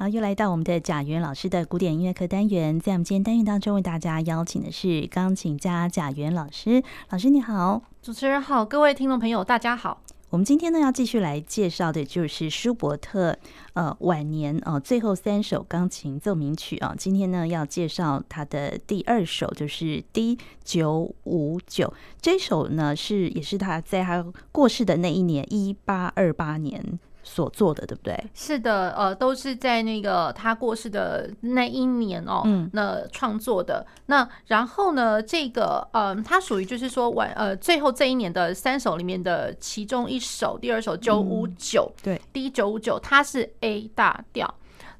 好，又来到我们的贾元老师的古典音乐课单元，在我们今天单元当中为大家邀请的是钢琴家贾元老师。老师你好，主持人好，各位听众朋友大家好。我们今天呢要继续来介绍的就是舒伯特呃晚年哦、呃、最后三首钢琴奏鸣曲啊。今天呢要介绍他的第二首，就是 D 九五九。这首呢是也是他在他过世的那一年一八二八年。所做的对不对？是的，呃，都是在那个他过世的那一年哦，嗯，那创作的。那然后呢，这个呃，它属于就是说晚呃最后这一年的三首里面的其中一首，第二首九五九，对，D 九五九，它是 A 大调。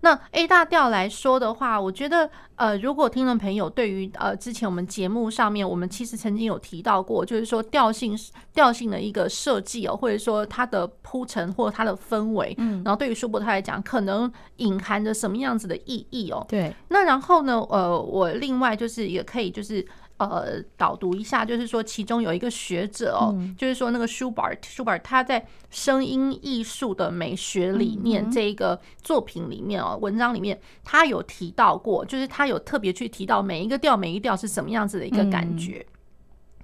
那 A 大调来说的话，我觉得，呃，如果听众朋友对于呃之前我们节目上面，我们其实曾经有提到过，就是说调性调性的一个设计哦，或者说它的铺陈或者它的氛围，嗯，然后对于舒伯特来讲，可能隐含着什么样子的意义哦？对。那然后呢，呃，我另外就是也可以就是。呃，导读一下，就是说，其中有一个学者哦，就是说那个舒伯特，舒伯特他在声音艺术的美学里面这一个作品里面哦，文章里面他有提到过，就是他有特别去提到每一个调，每一个调是什么样子的一个感觉。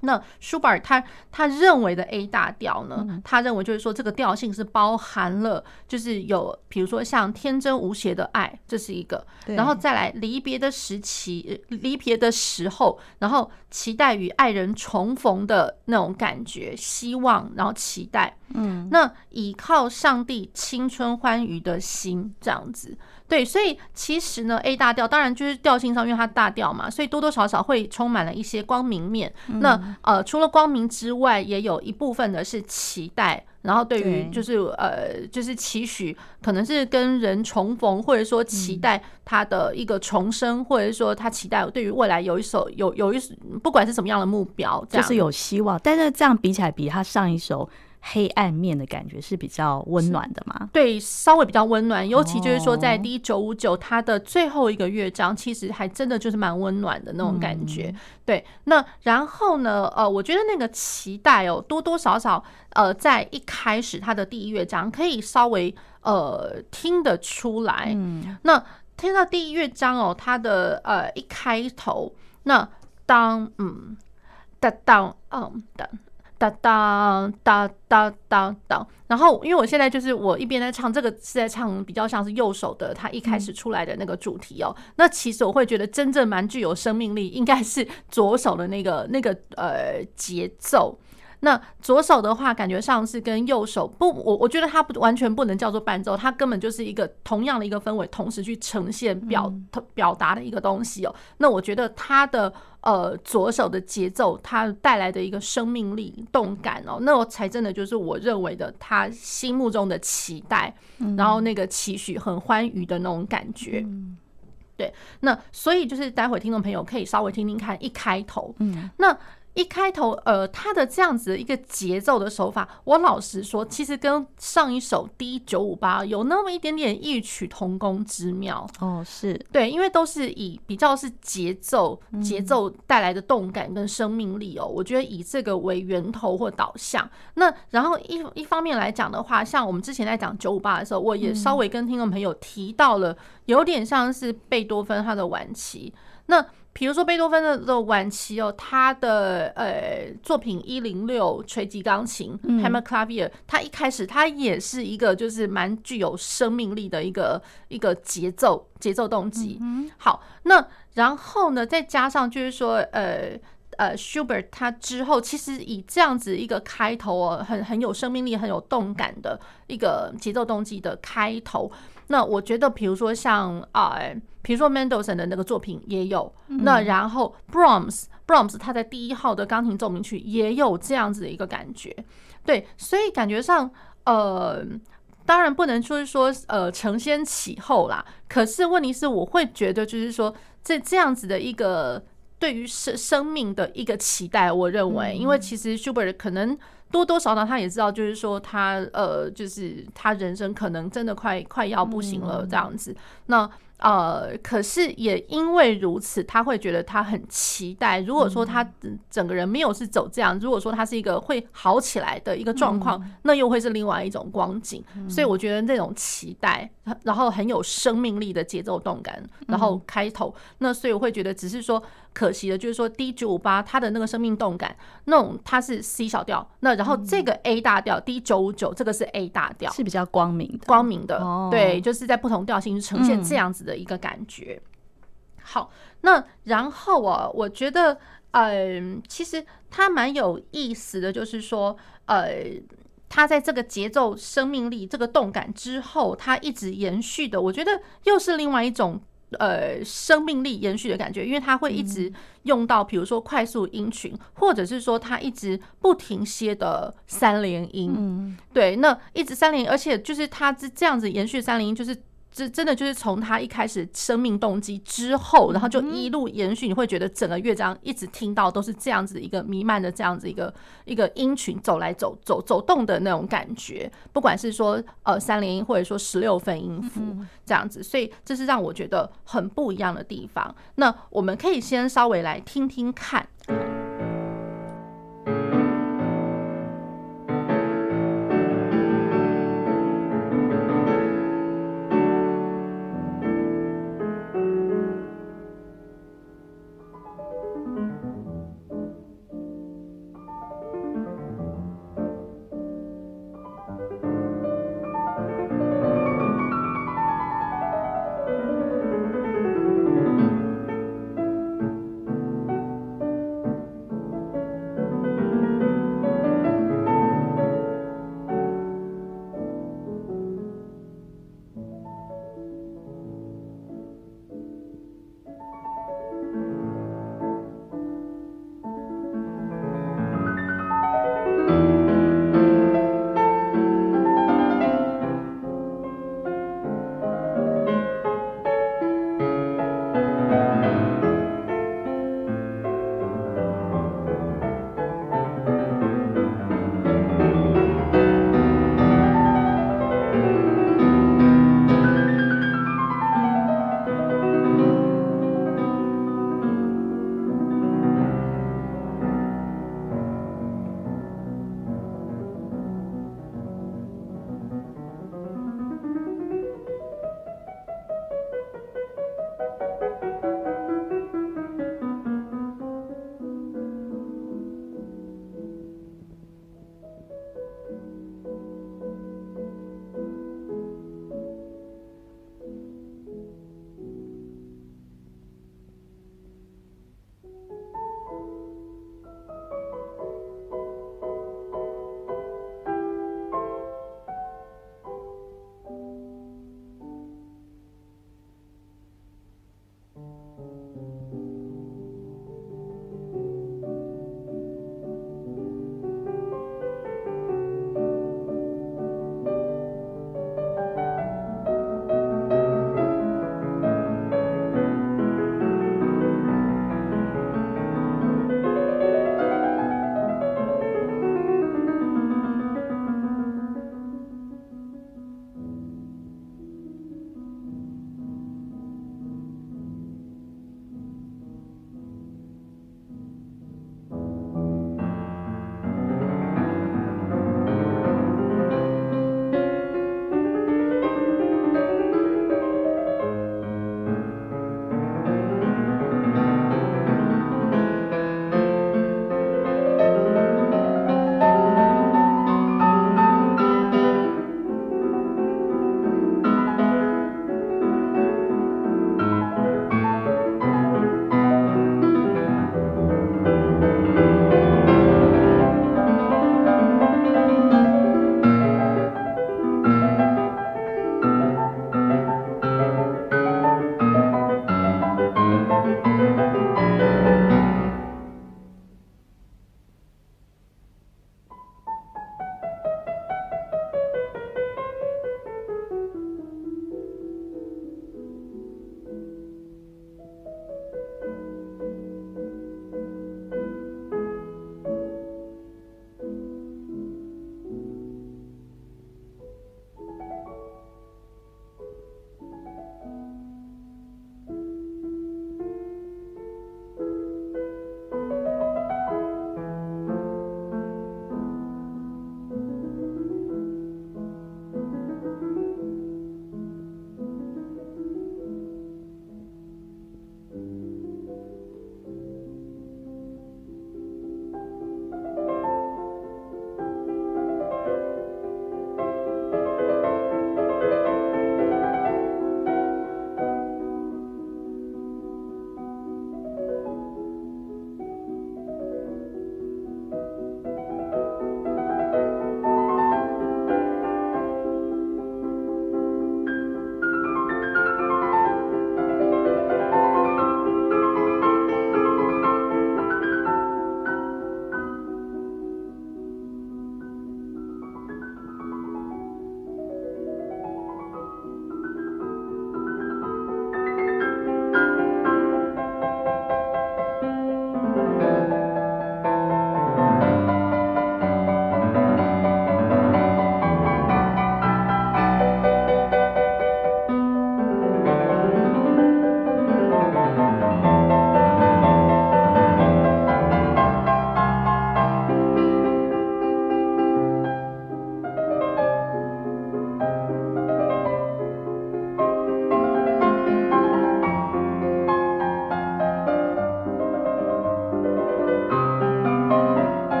那舒伯尔他他认为的 A 大调呢？他认为就是说这个调性是包含了，就是有比如说像天真无邪的爱，这是一个，然后再来离别的时期，离别的时候，然后期待与爱人重逢的那种感觉，希望，然后期待，嗯，那倚靠上帝青春欢愉的心，这样子。对，所以其实呢，A 大调当然就是调性上，因为它大调嘛，所以多多少少会充满了一些光明面。那呃，除了光明之外，也有一部分的是期待，然后对于就是呃，就是期许，可能是跟人重逢，或者说期待他的一个重生，或者说他期待对于未来有一首有有一不管是什么样的目标，就是有希望。但是这样比起来，比他上一首。黑暗面的感觉是比较温暖的吗？对，稍微比较温暖，尤其就是说在 D 九五九它的最后一个乐章，其实还真的就是蛮温暖的那种感觉。对，那然后呢，呃，我觉得那个期待哦，多多少少呃，在一开始它的第一乐章可以稍微呃听得出来。嗯，那听到第一乐章哦，它的呃一开头，那当嗯哒当嗯的。哒当哒哒哒当，然后因为我现在就是我一边在唱这个是在唱比较像是右手的，它一开始出来的那个主题哦。那其实我会觉得真正蛮具有生命力，应该是左手的那个那个呃节奏。那左手的话，感觉上是跟右手不，我我觉得它不完全不能叫做伴奏，它根本就是一个同样的一个氛围，同时去呈现表表达的一个东西哦。那我觉得它的。呃，左手的节奏，它带来的一个生命力、动感哦，那我才真的就是我认为的他心目中的期待，然后那个期许很欢愉的那种感觉。对，那所以就是待会听众朋友可以稍微听听看一开头，嗯，那。一开头，呃，他的这样子的一个节奏的手法，我老实说，其实跟上一首 D 九五八有那么一点点异曲同工之妙。哦，是对，因为都是以比较是节奏，节奏带来的动感跟生命力哦。我觉得以这个为源头或导向。那然后一一方面来讲的话，像我们之前在讲九五八的时候，我也稍微跟听众朋友提到了，有点像是贝多芬他的晚期。那比如说贝多芬的的晚期哦，他的呃作品一零六锤击钢琴 Hammer Clavier，他一开始他也是一个就是蛮具有生命力的一个一个节奏节奏动机。好，那然后呢，再加上就是说呃呃，Schubert 他之后其实以这样子一个开头哦，很很有生命力、很有动感的一个节奏动机的开头。那我觉得，比如说像啊，比如说 Mendelssohn 的那个作品也有，那然后 Brahms，Brahms 他在第一号的钢琴奏鸣曲也有这样子的一个感觉，对，所以感觉上，呃，当然不能就是说呃承先启后啦，可是问题是，我会觉得就是说这这样子的一个对于生生命的一个期待，我认为，因为其实 Schubert 可能。多多少少他也知道，就是说他呃，就是他人生可能真的快快要不行了这样子。嗯、那呃，可是也因为如此，他会觉得他很期待。如果说他整个人没有是走这样，如果说他是一个会好起来的一个状况，那又会是另外一种光景。所以我觉得那种期待，然后很有生命力的节奏动感，然后开头，那所以我会觉得只是说可惜的，就是说 D 九五八它的那个生命动感，那种它是 C 小调，那然后这个 A 大调 D 九五九这个是 A 大调，是比较光明的，光明的，对，就是在不同调性呈现这样子的一个感觉。好，那然后啊，我觉得，嗯，其实它蛮有意思的，就是说，呃，它在这个节奏、生命力、这个动感之后，它一直延续的，我觉得又是另外一种。呃，生命力延续的感觉，因为它会一直用到，比如说快速音群，或者是说它一直不停歇的三连音，对，那一直三连音，而且就是它这这样子延续三连音，就是。这真的就是从他一开始生命动机之后，然后就一路延续，你会觉得整个乐章一直听到都是这样子一个弥漫的这样子一个一个音群走来走走走动的那种感觉，不管是说呃三连音或者说十六分音符这样子，所以这是让我觉得很不一样的地方。那我们可以先稍微来听听看。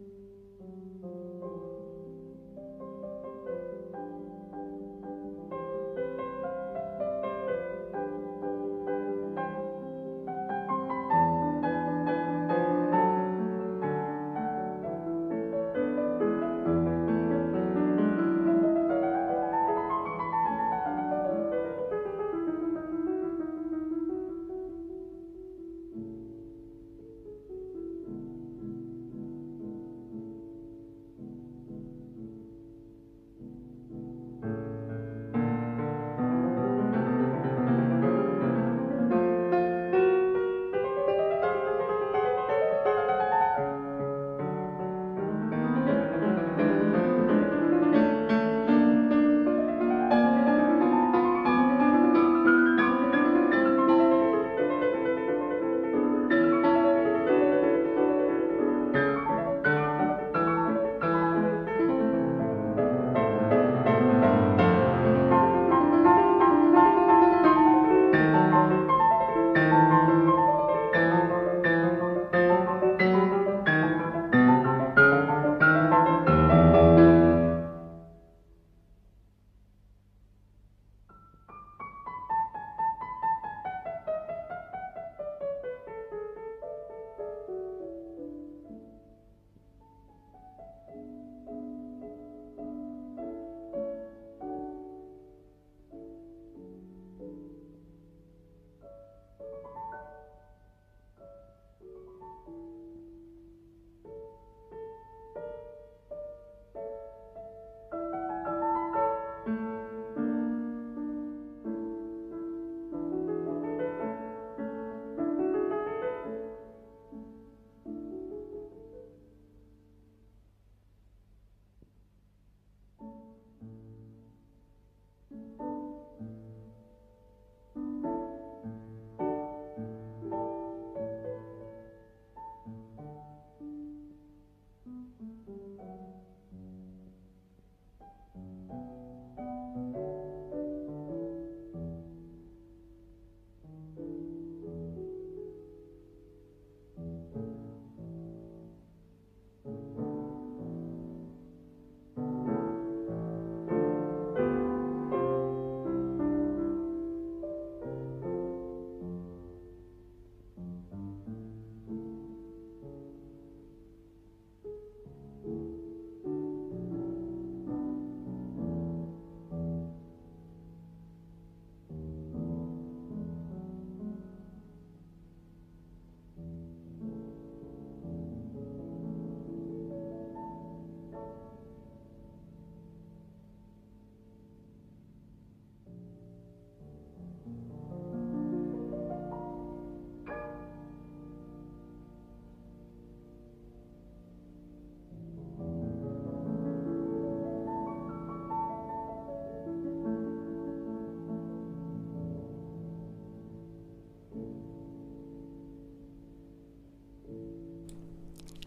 Mm-hmm.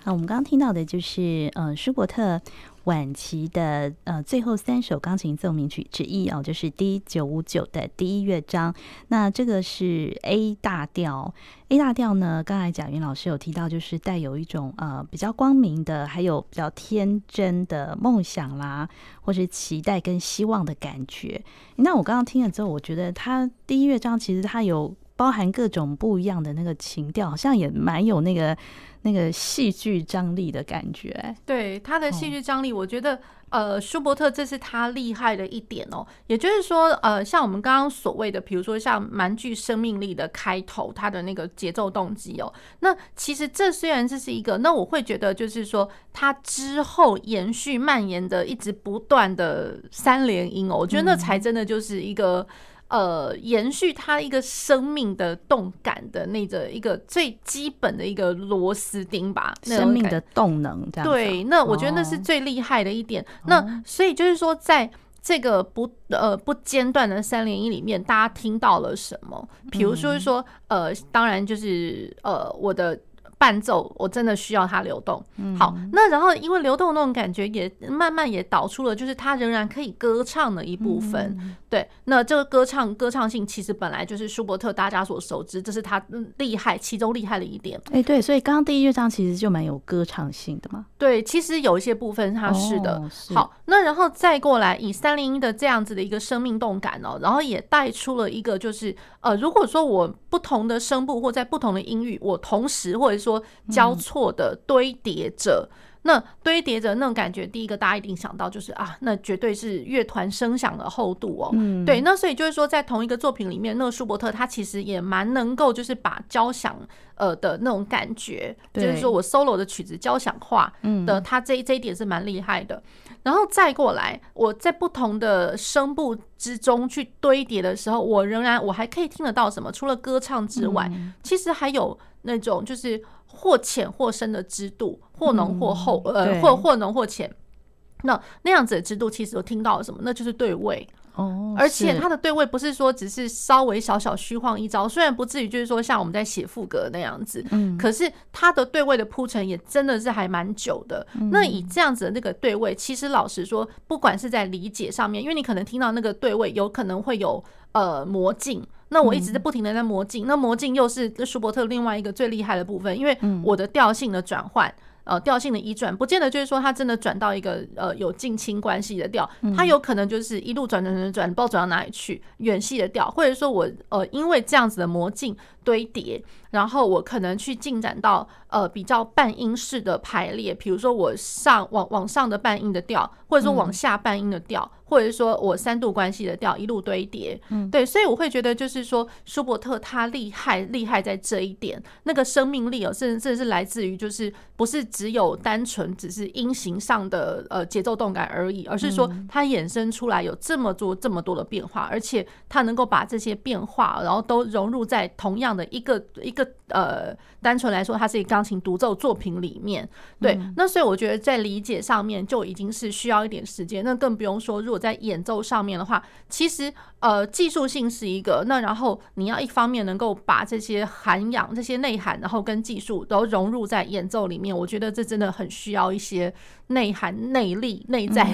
好，我们刚刚听到的就是呃舒伯特晚期的呃最后三首钢琴奏鸣曲之一哦，就是 D 九五九的第一乐章。那这个是 A 大调，A 大调呢，刚才贾云老师有提到，就是带有一种呃比较光明的，还有比较天真的梦想啦，或是期待跟希望的感觉。那我刚刚听了之后，我觉得它第一乐章其实它有包含各种不一样的那个情调，好像也蛮有那个。那个戏剧张力的感觉，对他的戏剧张力，我觉得，呃，舒伯特这是他厉害的一点哦。也就是说，呃，像我们刚刚所谓的，比如说像蛮具生命力的开头，他的那个节奏动机哦，那其实这虽然这是一个，那我会觉得就是说，他之后延续蔓延的一直不断的三连音哦，我觉得那才真的就是一个。呃，延续它一个生命的动感的那个一个最基本的一个螺丝钉吧，生命的动能这样。对，那我觉得那是最厉害的一点。哦、那所以就是说，在这个不呃不间断的三连音里面，大家听到了什么？比如说说，呃，当然就是呃我的。伴奏我真的需要它流动，好，那然后因为流动那种感觉也慢慢也导出了，就是它仍然可以歌唱的一部分，对，那这个歌唱歌唱性其实本来就是舒伯特大家所熟知，这是他厉害其中厉害的一点。哎，对，所以刚刚第一乐章其实就蛮有歌唱性的嘛。对，其实有一些部分它是的。好，那然后再过来以三零一的这样子的一个生命动感哦，然后也带出了一个就是呃，如果说我不同的声部或在不同的音域，我同时或者是说交错的堆叠着，那堆叠着那种感觉，第一个大家一定想到就是啊，那绝对是乐团声响的厚度哦。对，那所以就是说，在同一个作品里面，那个舒伯特他其实也蛮能够就是把交响呃的那种感觉，就是说我 solo 的曲子交响化的，他这这一点是蛮厉害的。然后再过来，我在不同的声部之中去堆叠的时候，我仍然我还可以听得到什么？除了歌唱之外，其实还有那种就是。或浅或深的支度，或浓或厚，嗯、呃，或或浓或浅，那那样子的制度，其实我听到了什么？那就是对位哦。而且它的对位不是说只是稍微小小虚晃一招，虽然不至于就是说像我们在写副格那样子，嗯，可是它的对位的铺陈也真的是还蛮久的。嗯、那以这样子的那个对位，其实老实说，不管是在理解上面，因为你可能听到那个对位，有可能会有呃魔镜。那我一直在不停的在魔镜，那魔镜又是舒伯特另外一个最厉害的部分，因为我的调性的转换，呃，调性的移转，不见得就是说他真的转到一个呃有近亲关系的调，他有可能就是一路转转转转，不知道转到哪里去，远系的调，或者说我呃因为这样子的魔镜堆叠。然后我可能去进展到呃比较半音式的排列，比如说我上往往上的半音的调，或者说往下半音的调，嗯、或者是说我三度关系的调一路堆叠，嗯，对，所以我会觉得就是说舒伯特他厉害厉害在这一点，那个生命力哦，甚至甚至是来自于就是不是只有单纯只是音型上的呃节奏动感而已，而是说它衍生出来有这么多这么多的变化，而且它能够把这些变化然后都融入在同样的一个一个。呃，单纯来说，它是一个钢琴独奏作品里面，对，那所以我觉得在理解上面就已经是需要一点时间，那更不用说如果在演奏上面的话，其实呃技术性是一个，那然后你要一方面能够把这些涵养、这些内涵，然后跟技术都融入在演奏里面，我觉得这真的很需要一些内涵、内力、内在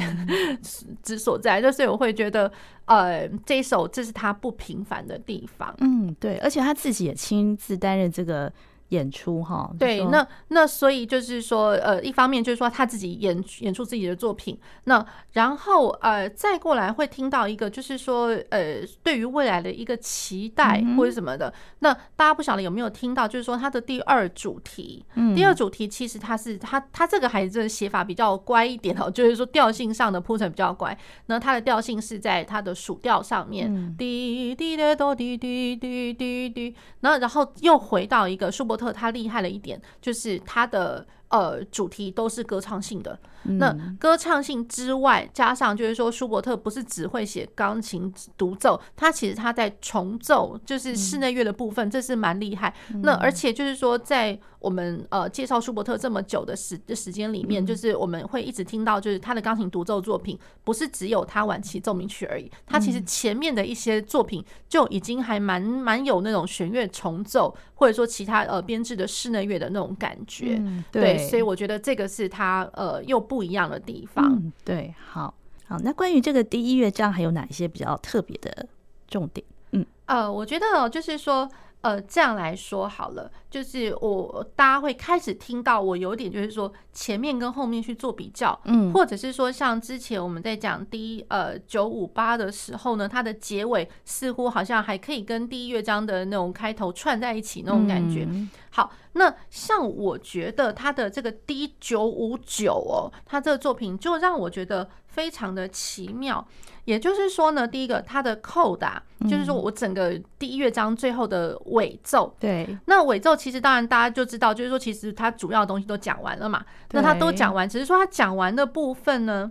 之所在，就所以我会觉得。呃，这一首这是他不平凡的地方。嗯，对，而且他自己也亲自担任这个。演出哈，对，那那所以就是说，呃，一方面就是说他自己演演出自己的作品，那然后呃再过来会听到一个就是说，呃，对于未来的一个期待或者什么的。嗯、那大家不晓得有没有听到，就是说他的第二主题，嗯、第二主题其实他是他他这个孩子的写法比较乖一点哦，就是说调性上的铺陈比较乖。那他的调性是在他的属调上面，滴滴的哆滴滴滴滴滴，然后然后又回到一个舒伯特。和他厉害了一点就是他的呃主题都是歌唱性的，嗯、那歌唱性之外，加上就是说舒伯特不是只会写钢琴独奏，他其实他在重奏，就是室内乐的部分，嗯、这是蛮厉害。嗯、那而且就是说，在我们呃介绍舒伯特这么久的时的时间里面，嗯、就是我们会一直听到，就是他的钢琴独奏作品不是只有他晚期奏鸣曲而已，他其实前面的一些作品就已经还蛮蛮有那种弦乐重奏，或者说其他呃编制的室内乐的那种感觉。嗯、对，对，所以我觉得这个是他呃又不一样的地方。嗯、对，好，好，那关于这个第一乐章还有哪一些比较特别的重点？嗯，呃，我觉得就是说。呃，这样来说好了，就是我大家会开始听到我有点就是说前面跟后面去做比较，嗯，或者是说像之前我们在讲第一呃九五八的时候呢，它的结尾似乎好像还可以跟第一乐章的那种开头串在一起那种感觉。好，那像我觉得他的这个 D 九五九哦，他这个作品就让我觉得非常的奇妙。也就是说呢，第一个他的扣打，就是说我整个第一乐章最后的尾奏，对，那尾奏其实当然大家就知道，就是说其实它主要的东西都讲完了嘛，那它都讲完，只是说它讲完的部分呢，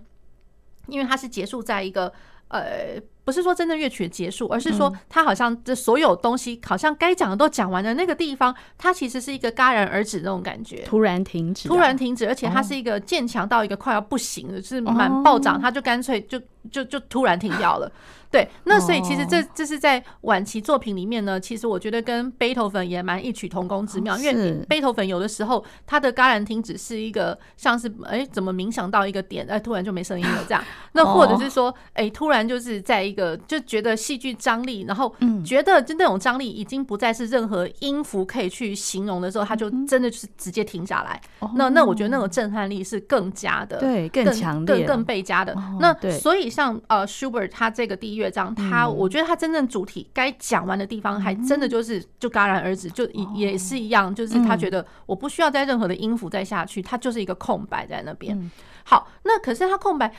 因为它是结束在一个呃。不是说真正乐曲的结束，而是说他好像这所有东西好像该讲的都讲完了那个地方，它其实是一个戛然而止的那种感觉，突然停止，突然停止，而且它是一个渐强到一个快要不行了，是蛮暴涨，它就干脆就就就突然停掉了。对，那所以其实这这是在晚期作品里面呢，其实我觉得跟贝头粉也蛮异曲同工之妙，因为贝头粉有的时候他的戛然停止是一个像是哎怎么冥想到一个点，哎突然就没声音了这样，那或者是说哎突然就是在一个就觉得戏剧张力，然后觉得就那种张力已经不再是任何音符可以去形容的时候，他就真的就是直接停下来。那那我觉得那种震撼力是更加的，对，更强烈，更更倍加的。那所以像呃舒伯特他这个第一乐章，他我觉得他真正主体该讲完的地方，还真的就是就戛然而止，就也也是一样，就是他觉得我不需要再任何的音符再下去，他就是一个空白在那边。好，那可是他空白，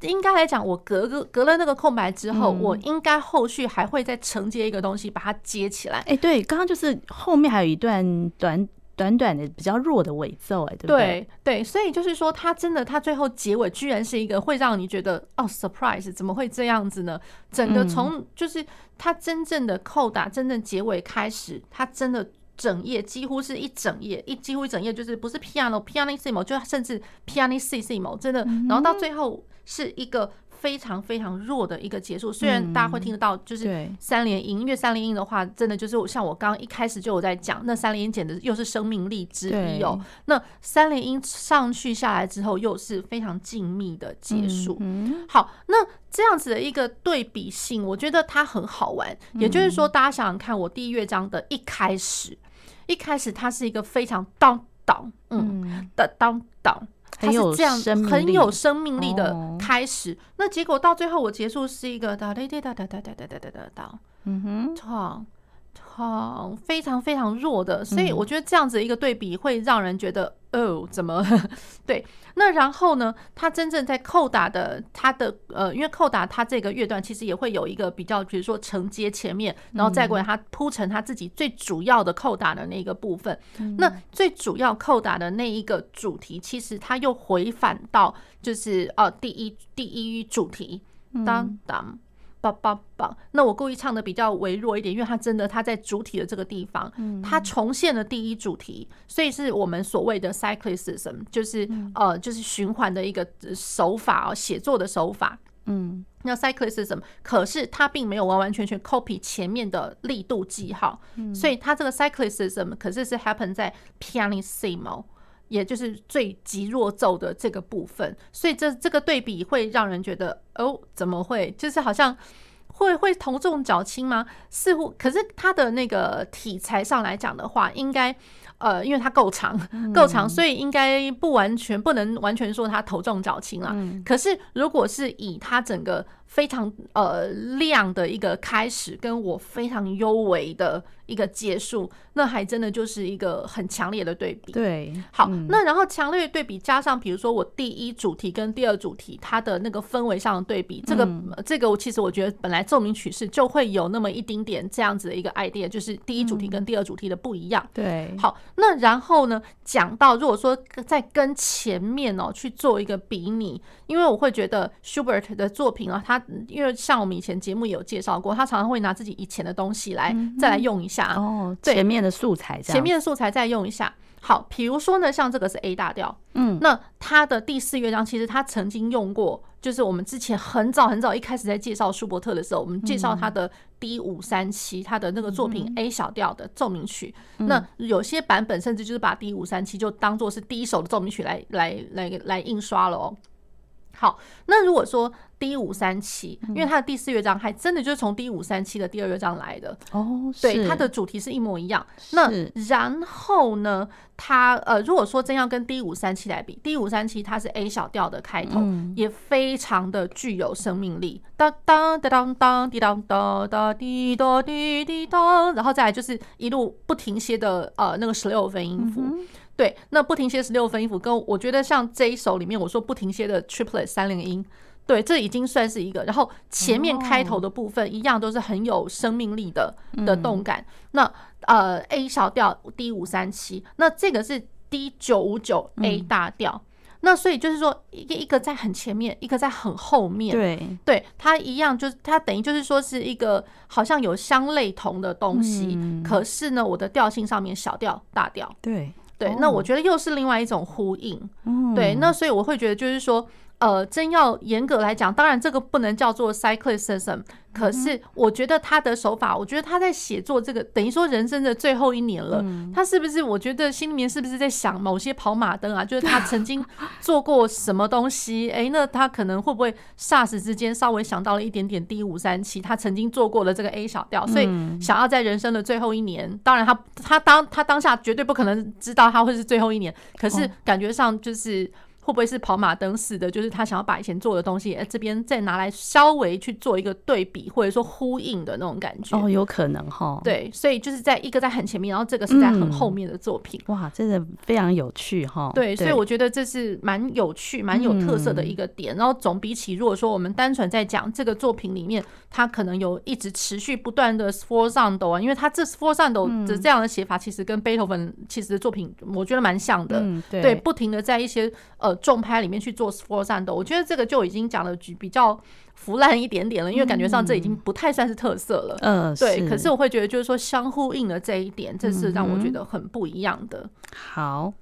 应该来讲，我隔个隔了那个空白之后，我应该后续还会再承接一个东西把它接起来。哎，对，刚刚就是后面还有一段短。短短的比较弱的尾奏，哎，对不对？对对，所以就是说，它真的，它最后结尾居然是一个会让你觉得哦，surprise，怎么会这样子呢？整个从就是它真正的扣打，真正结尾开始，它真的整页几乎是一整页，一几乎一整页就是不是 piano，pianissimo，就甚至 pianissimo，真的，然后到最后是一个。非常非常弱的一个结束，虽然大家会听得到，就是三连音，因为三连音的话，真的就是像我刚刚一开始就有在讲，那三连音简直又是生命力之一哦。那三连音上去下来之后，又是非常静谧的结束。好，那这样子的一个对比性，我觉得它很好玩。也就是说，大家想想看，我第一乐章的一开始，一开始它是一个非常当当，嗯的当当。它是这样很有生命力的开始，那结果到最后我结束是一个哒哒哒哒哒哒哒哒哒哒哒，嗯哼，唱唱非常非常弱的，所以我觉得这样子一个对比会让人觉得。哦，怎么 对？那然后呢？他真正在扣打的，他的呃，因为扣打他这个乐段其实也会有一个比较，比如说承接前面，然后再过来他铺成他自己最主要的扣打的那个部分。那最主要扣打的那一个主题，其实他又回返到就是呃第一第一主题，当当。棒棒棒！那我故意唱的比较微弱一点，因为它真的它在主体的这个地方，它重现了第一主题，所以是我们所谓的 cyclicism，就是呃就是循环的一个手法哦，写作的手法。嗯，那 cyclicism 可是它并没有完完全全 copy 前面的力度记号，所以它这个 cyclicism 可是是 happen 在 pianissimo。也就是最极弱奏的这个部分，所以这这个对比会让人觉得哦，怎么会？就是好像会会头重脚轻吗？似乎，可是它的那个题材上来讲的话，应该呃，因为它够长够长，所以应该不完全不能完全说它头重脚轻啦。可是如果是以它整个非常呃亮的一个开始，跟我非常幽微的一个结束，那还真的就是一个很强烈的对比。对，好，嗯、那然后强烈的对比加上，比如说我第一主题跟第二主题它的那个氛围上的对比，这个、嗯、这个我其实我觉得本来奏鸣曲式就会有那么一丁点这样子的一个 idea，就是第一主题跟第二主题的不一样。嗯、对，好，那然后呢，讲到如果说在跟前面哦去做一个比拟，因为我会觉得 Schubert 的作品啊，他因为像我们以前节目也有介绍过，他常常会拿自己以前的东西来再来用一下。哦，前面的素材，前面的素材再用一下。好，比如说呢，像这个是 A 大调，嗯，那他的第四乐章其实他曾经用过，就是我们之前很早很早一开始在介绍舒伯特的时候，我们介绍他的 D 五三七，他的那个作品 A 小调的奏鸣曲。那有些版本甚至就是把 D 五三七就当做是第一首的奏鸣曲来来来来印刷了哦。好，那如果说 D 五三七，因为它的第四乐章还真的就是从 D 五三七的第二乐章来的。哦，对，它的主题是一模一样。那然后呢，它呃，如果说真要跟 D 五三七来比，D 五三七它是 A 小调的开头，也非常的具有生命力，当当当当滴当当当滴答滴滴当，然后再来就是一路不停歇的呃那个十六分音符。对，那不停歇十六分音符，跟我觉得像这一首里面我说不停歇的 triplet 三连音，对，这已经算是一个。然后前面开头的部分一样都是很有生命力的的动感。那呃 A 小调 D 五三七，那这个是 D 九五九 A 大调。那所以就是说一个一个在很前面，一个在很后面。对，对，它一样，就是它等于就是说是一个好像有相类同的东西，可是呢，我的调性上面小调大调。对。对，那我觉得又是另外一种呼应。对，那所以我会觉得就是说。呃，真要严格来讲，当然这个不能叫做 cyclicism，可是我觉得他的手法，我觉得他在写作这个等于说人生的最后一年了，他是不是？我觉得心里面是不是在想某些跑马灯啊？就是他 曾经做过什么东西？哎，那他可能会不会霎时之间稍微想到了一点点 D 五三七，他曾经做过的这个 A 小调，所以想要在人生的最后一年，当然他他当他当下绝对不可能知道他会是最后一年，可是感觉上就是。会不会是跑马灯似的？就是他想要把以前做的东西，哎，这边再拿来稍微去做一个对比，或者说呼应的那种感觉。哦，有可能哈。对，所以就是在一个在很前面，然后这个是在很后面的作品。嗯、哇，真的非常有趣哈。对，所以我觉得这是蛮有趣、蛮有特色的一个点。然后总比起如果说我们单纯在讲这个作品里面，它可能有一直持续不断的 sforzando 啊，因为它这 sforzando 的这样的写法，其实跟贝多芬其实的作品我觉得蛮像的。对，不停的在一些呃。重拍里面去做 sforzando，我觉得这个就已经讲了比较腐烂一点点了，因为感觉上这已经不太算是特色了。嗯，对。可是我会觉得，就是说相呼应的这一点，这是让我觉得很不一样的。好，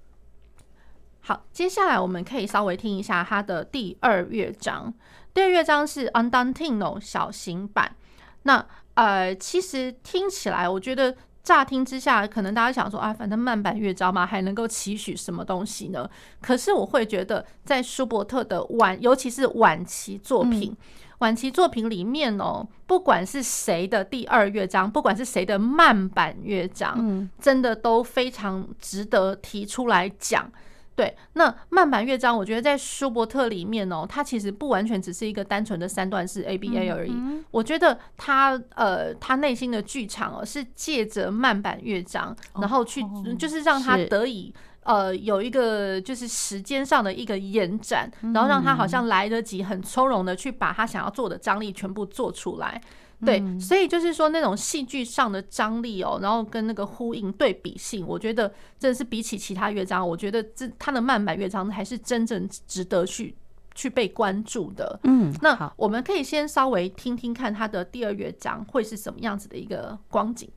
好，接下来我们可以稍微听一下它的第二乐章。第二乐章是 Andantino 小型版。那呃，其实听起来，我觉得。乍听之下，可能大家想说啊，反正慢板乐章嘛，还能够期许什么东西呢？可是我会觉得，在舒伯特的晚，尤其是晚期作品，晚期作品里面哦，不管是谁的第二乐章，不管是谁的慢板乐章，真的都非常值得提出来讲。对，那慢板乐章，我觉得在舒伯特里面哦，它其实不完全只是一个单纯的三段式 A B A 而已。我觉得他呃，他内心的剧场哦，是借着慢板乐章，然后去就是让他得以呃有一个就是时间上的一个延展，然后让他好像来得及很从容的去把他想要做的张力全部做出来。对，所以就是说那种戏剧上的张力哦，然后跟那个呼应对比性，我觉得真的是比起其他乐章，我觉得这他的慢板乐章还是真正值得去去被关注的。嗯，那我们可以先稍微听听看他的第二乐章会是什么样子的一个光景。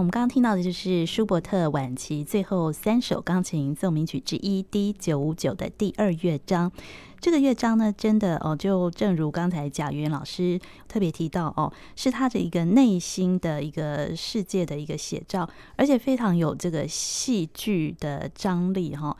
我们刚刚听到的就是舒伯特晚期最后三首钢琴奏鸣曲之一 D 九五九的第二乐章。这个乐章呢，真的哦，就正如刚才贾云老师特别提到哦，是他的一个内心的一个世界的一个写照，而且非常有这个戏剧的张力哈。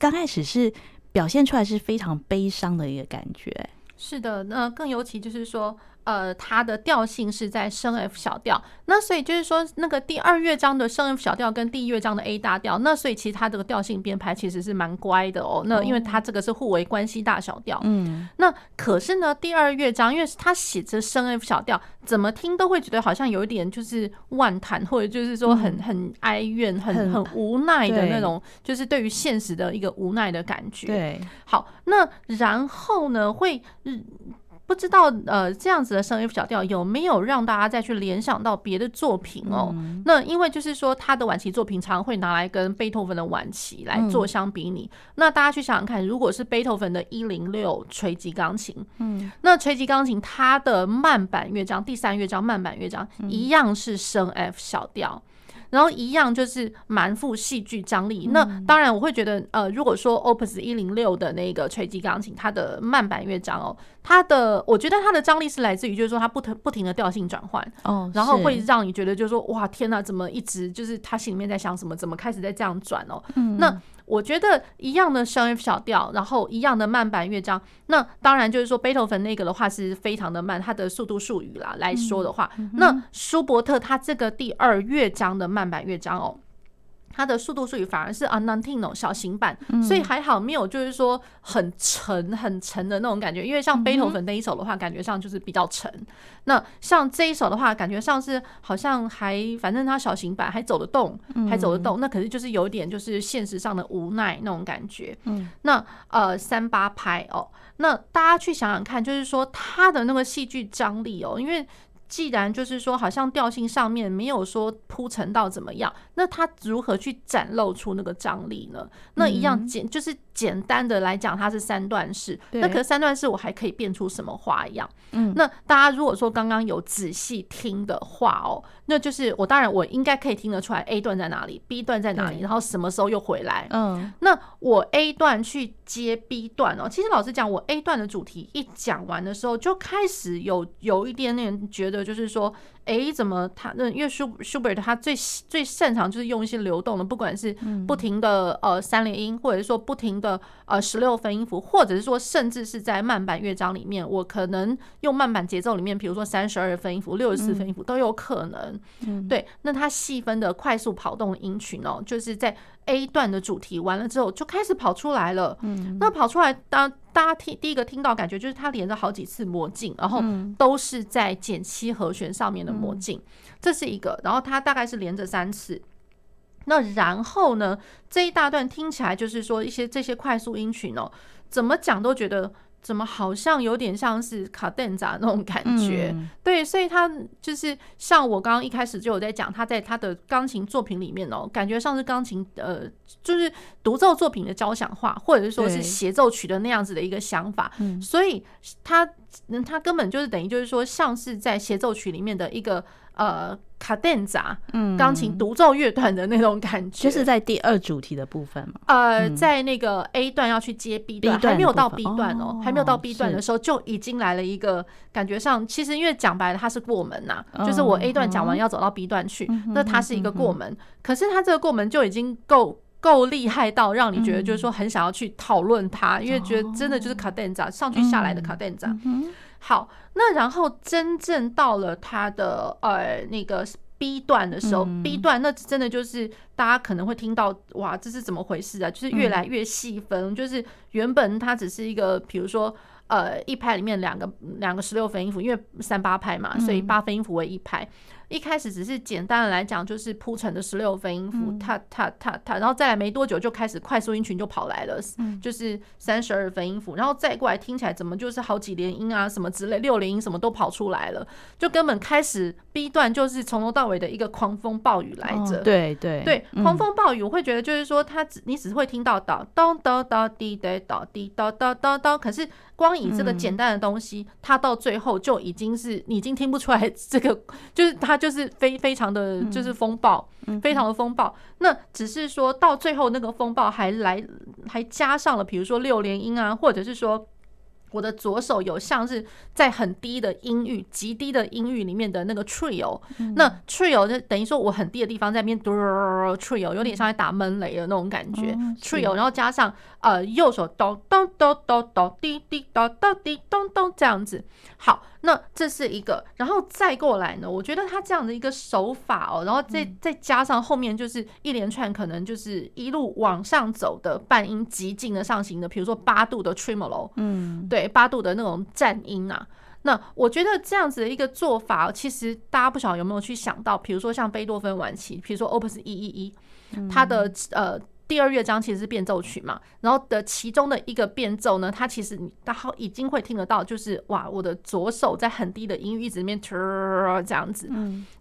刚开始是表现出来是非常悲伤的一个感觉。是的，那更尤其就是说。呃，它的调性是在升 F 小调，那所以就是说，那个第二乐章的升 F 小调跟第一乐章的 A 大调，那所以其实它这个调性编排其实是蛮乖的哦。那因为它这个是互为关系大小调，嗯，那可是呢，第二乐章因为它写着升 F 小调，怎么听都会觉得好像有一点就是万叹，或者就是说很很哀怨、很很无奈的那种，就是对于现实的一个无奈的感觉。对，好，那然后呢会。不知道呃，这样子的升 F 小调有没有让大家再去联想到别的作品哦？嗯、那因为就是说他的晚期作品常会拿来跟贝多芬的晚期来做相比拟。嗯、那大家去想想看，如果是贝多芬的一零六锤击钢琴，嗯，那锤击钢琴它的慢板乐章第三乐章慢板乐章一样是升 F 小调。然后一样就是满腹戏剧张力。那当然我会觉得，呃，如果说 Opus 一零六的那个锤击钢琴，它的慢板乐章哦，它的我觉得它的张力是来自于，就是说它不停不停的调性转换哦，然后会让你觉得就是说哇天呐，怎么一直就是他心里面在想什么，怎么开始在这样转哦，那。我觉得一样的升 F 小调，然后一样的慢板乐章，那当然就是说贝多芬那个的话是非常的慢，它的速度术语啦来说的话，那舒伯特他这个第二乐章的慢板乐章哦。它的速度术语反而是 Andantino 小型版，所以还好没有就是说很沉很沉的那种感觉。因为像背头粉那一首的话，感觉上就是比较沉。那像这一首的话，感觉上是好像还反正它小型版还走得动，还走得动。那可是就是有点就是现实上的无奈那种感觉。那呃三八拍哦，那大家去想想看，就是说它的那个戏剧张力哦，因为。既然就是说，好像调性上面没有说铺陈到怎么样，那他如何去展露出那个张力呢？那一样简就是简单的来讲，它是三段式。那可是三段式，我还可以变出什么花样？嗯，那大家如果说刚刚有仔细听的话哦，那就是我当然我应该可以听得出来 A 段在哪里，B 段在哪里，然后什么时候又回来？嗯，那我 A 段去接 B 段哦。其实老实讲，我 A 段的主题一讲完的时候，就开始有有一点点觉得。就是说，哎，怎么他那因为舒舒伯特他最最擅长就是用一些流动的，不管是不停的呃三连音，或者是说不停的呃十六分音符，或者是说甚至是在慢板乐章里面，我可能用慢板节奏里面，比如说三十二分音符、六十四分音符都有可能。对，那他细分的快速跑动的音群哦，就是在。A 段的主题完了之后就开始跑出来了，嗯，那跑出来当大家听第一个听到感觉就是它连着好几次魔镜，然后都是在减七和弦上面的魔镜，这是一个，然后它大概是连着三次，那然后呢，这一大段听起来就是说一些这些快速音群哦，怎么讲都觉得。怎么好像有点像是卡顿扎那种感觉？嗯、对，所以他就是像我刚刚一开始就有在讲，他在他的钢琴作品里面哦，感觉像是钢琴呃，就是独奏作品的交响化，或者是说是协奏曲的那样子的一个想法。所以他他根本就是等于就是说，像是在协奏曲里面的一个。呃，卡顿扎，嗯，钢琴独奏乐段的那种感觉，就是在第二主题的部分嘛。呃，在那个 A 段要去接 B 段，还没有到 B 段哦，还没有到 B 段的时候，就已经来了一个感觉上，其实因为讲白了，它是过门呐，就是我 A 段讲完要走到 B 段去，那它是一个过门。可是它这个过门就已经够够厉害到让你觉得就是说很想要去讨论它，因为觉得真的就是卡顿扎上去下来的卡顿扎。好，那然后真正到了他的呃那个 B 段的时候，嗯，B 段那真的就是大家可能会听到，哇，这是怎么回事啊？就是越来越细分，嗯，就是原本它只是一个，比如说呃一拍里面两个两个十六分音符，因为三八拍嘛，所以八分音符为一拍。一开始只是简单的来讲，就是铺陈的十六分音符，踏踏踏踏，然后再来没多久就开始快速音群就跑来了，就是三十二分音符，然后再过来听起来怎么就是好几连音啊什么之类，六连音什么都跑出来了，就根本开始 B 段就是从头到尾的一个狂风暴雨来着。对对对，狂风暴雨，我会觉得就是说它只你只会听到叨叨叨叨滴哒叨滴叨叨叨叨，可是光以这个简单的东西，它到最后就已经是你已经听不出来这个 就是它。它就是非非常的就是风暴，非常的风暴。那只是说到最后那个风暴还来还加上了，比如说六连音啊，或者是说。我的左手有像是在很低的音域、极低的音域里面的那个 trill，那 trill 就等于说我很低的地方在那边 trill，有点像在打闷雷的那种感觉 trill，然后加上呃右手咚咚咚咚咚滴滴咚咚滴咚咚这样子。好，那这是一个，然后再过来呢，我觉得他这样的一个手法哦，然后再再加上后面就是一连串可能就是一路往上走的半音极进的上行的，比如说八度的 tremolo，嗯，对。八度的那种颤音啊，那我觉得这样子的一个做法，其实大家不晓得有没有去想到，比如说像贝多芬晚期，比如说 Opus 一一一，它的呃第二乐章其实是变奏曲嘛，然后的其中的一个变奏呢，它其实你大家已经会听得到，就是哇，我的左手在很低的音域一直里面这样子，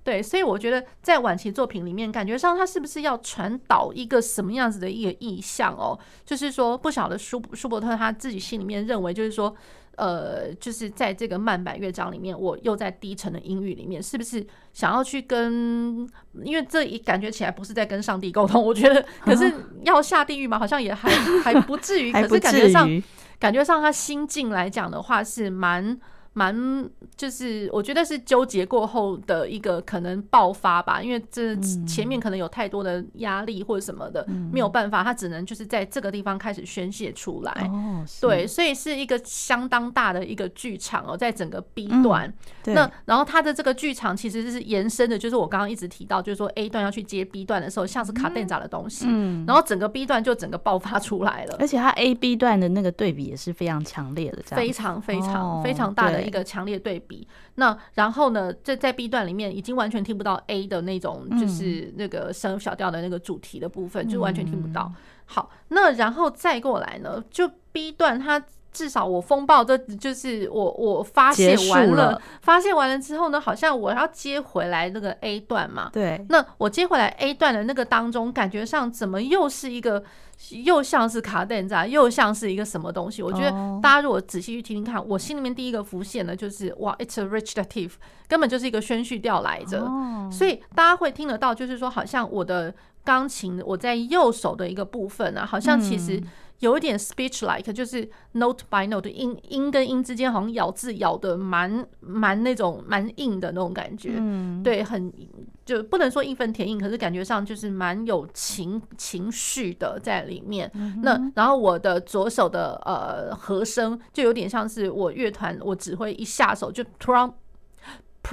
对，所以我觉得在晚期作品里面，感觉上他是不是要传导一个什么样子的一个意象哦？就是说，不晓得舒舒伯特他自己心里面认为，就是说。呃，就是在这个慢板乐章里面，我又在低沉的音域里面，是不是想要去跟？因为这一感觉起来不是在跟上帝沟通，我觉得，可是 要下地狱嘛，好像也还还不至于，可是感觉上，感觉上他心境来讲的话是蛮。蛮就是我觉得是纠结过后的一个可能爆发吧，因为这前面可能有太多的压力或者什么的，没有办法，他只能就是在这个地方开始宣泄出来。对，所以是一个相当大的一个剧场哦，在整个 B 段。那然后他的这个剧场其实是延伸的，就是我刚刚一直提到，就是说 A 段要去接 B 段的时候，像是卡顿扎的东西，然后整个 B 段就整个爆发出来了。而且他 A B 段的那个对比也是非常强烈的，非常非常非常大的。一个强烈对比，那然后呢，这在 B 段里面已经完全听不到 A 的那种，就是那个升小调的那个主题的部分，就完全听不到。好，那然后再过来呢，就 B 段它。至少我风暴这就是我我发泄完了，发泄完了之后呢，好像我要接回来那个 A 段嘛。对。那我接回来 A 段的那个当中，感觉上怎么又是一个，又像是卡顿扎，又像是一个什么东西？我觉得大家如果仔细去听听看，我心里面第一个浮现的就是哇，It's a rich dative，根本就是一个宣叙调来着。所以大家会听得到，就是说好像我的钢琴我在右手的一个部分啊，好像其实。有一点 speech like，就是 note by note，音音跟音之间好像咬字咬的蛮蛮那种蛮硬的那种感觉，嗯，对，很就不能说义愤填膺，可是感觉上就是蛮有情情绪的在里面。那然后我的左手的呃和声就有点像是我乐团我指挥一下手就突然。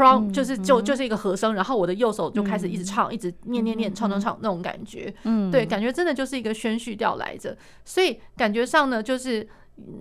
Prom 就是就就是一个和声，然后我的右手就开始一直唱，一直念念念，唱唱唱那种感觉，嗯，对，感觉真的就是一个宣叙调来着，所以感觉上呢，就是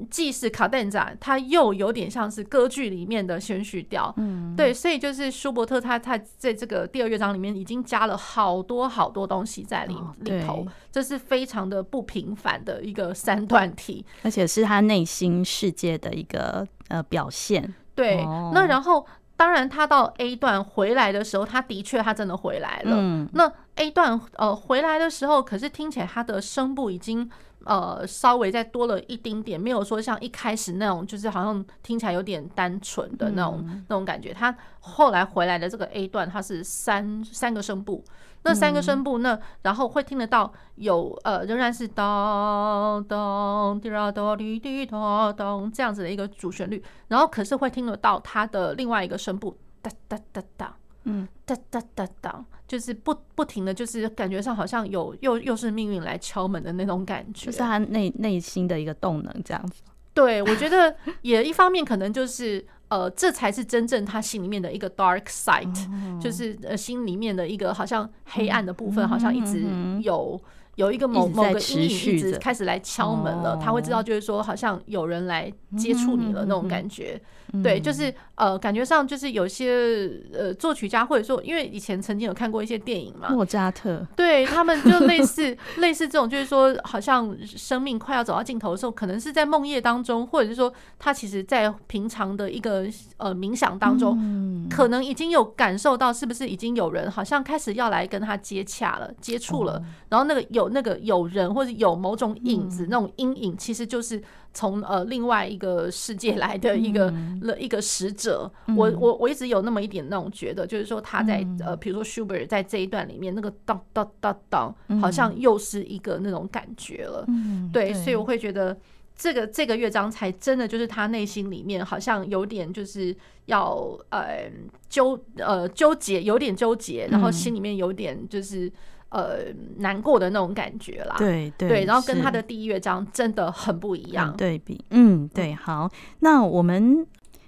既是卡顿展，它又有点像是歌剧里面的宣叙调，嗯，对，所以就是舒伯特他他在这个第二乐章里面已经加了好多好多东西在里里头，这是非常的不平凡的一个三段体，而且是他内心世界的一个呃表现，对，那然后。当然，他到 A 段回来的时候，他的确他真的回来了。嗯，那 A 段呃回来的时候，可是听起来他的声部已经呃稍微再多了一丁点，没有说像一开始那种，就是好像听起来有点单纯的那种那种感觉。他后来回来的这个 A 段，他是三三个声部。那三个声部，那然后会听得到有呃，仍然是当当滴啦哆滴滴咚咚这样子的一个主旋律，然后可是会听得到它的另外一个声部哒哒哒哒，嗯，哒哒哒哒，就是不不停的就是感觉上好像有又又是命运来敲门的那种感觉，就是他内内心的一个动能这样子。对，我觉得也一方面可能就是。呃，这才是真正他心里面的一个 dark side，就是呃心里面的一个好像黑暗的部分，好像一直有。有一个某某个阴影一直开始来敲门了，他会知道，就是说好像有人来接触你了那种感觉。对，就是呃，感觉上就是有些呃作曲家或者说，因为以前曾经有看过一些电影嘛，莫扎特，对他们就类似类似这种，就是说好像生命快要走到尽头的时候，可能是在梦夜当中，或者是说他其实在平常的一个呃冥想当中，可能已经有感受到，是不是已经有人好像开始要来跟他接洽了、接触了？然后那个有那个有人或者有某种影子、那种阴影，其实就是从呃另外一个世界来的一个了一个使者。我我我一直有那么一点那种觉得，就是说他在呃，比如说 Schubert 在这一段里面那个当当当当，好像又是一个那种感觉了。对，所以我会觉得。这个这个乐章才真的就是他内心里面好像有点就是要呃纠呃纠结，有点纠结，然后心里面有点就是呃难过的那种感觉啦。对对，对，然后跟他的第一乐章真的很不一样。对比，嗯，对，好，那我们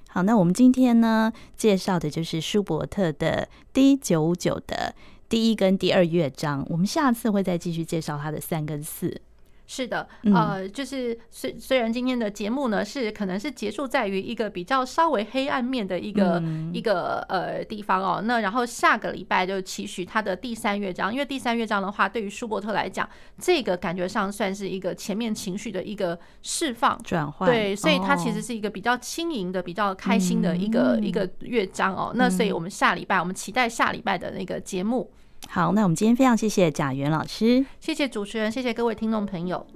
好，那我们今天呢介绍的就是舒伯特的 D 九五九的第一跟第二乐章，我们下次会再继续介绍他的三跟四。是的，呃，就是虽虽然今天的节目呢是可能是结束在于一个比较稍微黑暗面的一个、嗯、一个呃地方哦，那然后下个礼拜就期许他的第三乐章，因为第三乐章的话，对于舒伯特来讲，这个感觉上算是一个前面情绪的一个释放。转换，对，所以它其实是一个比较轻盈的、比较开心的一个、嗯、一个乐章哦。那所以我们下礼拜，我们期待下礼拜的那个节目。好，那我们今天非常谢谢贾元老师，谢谢主持人，谢谢各位听众朋友。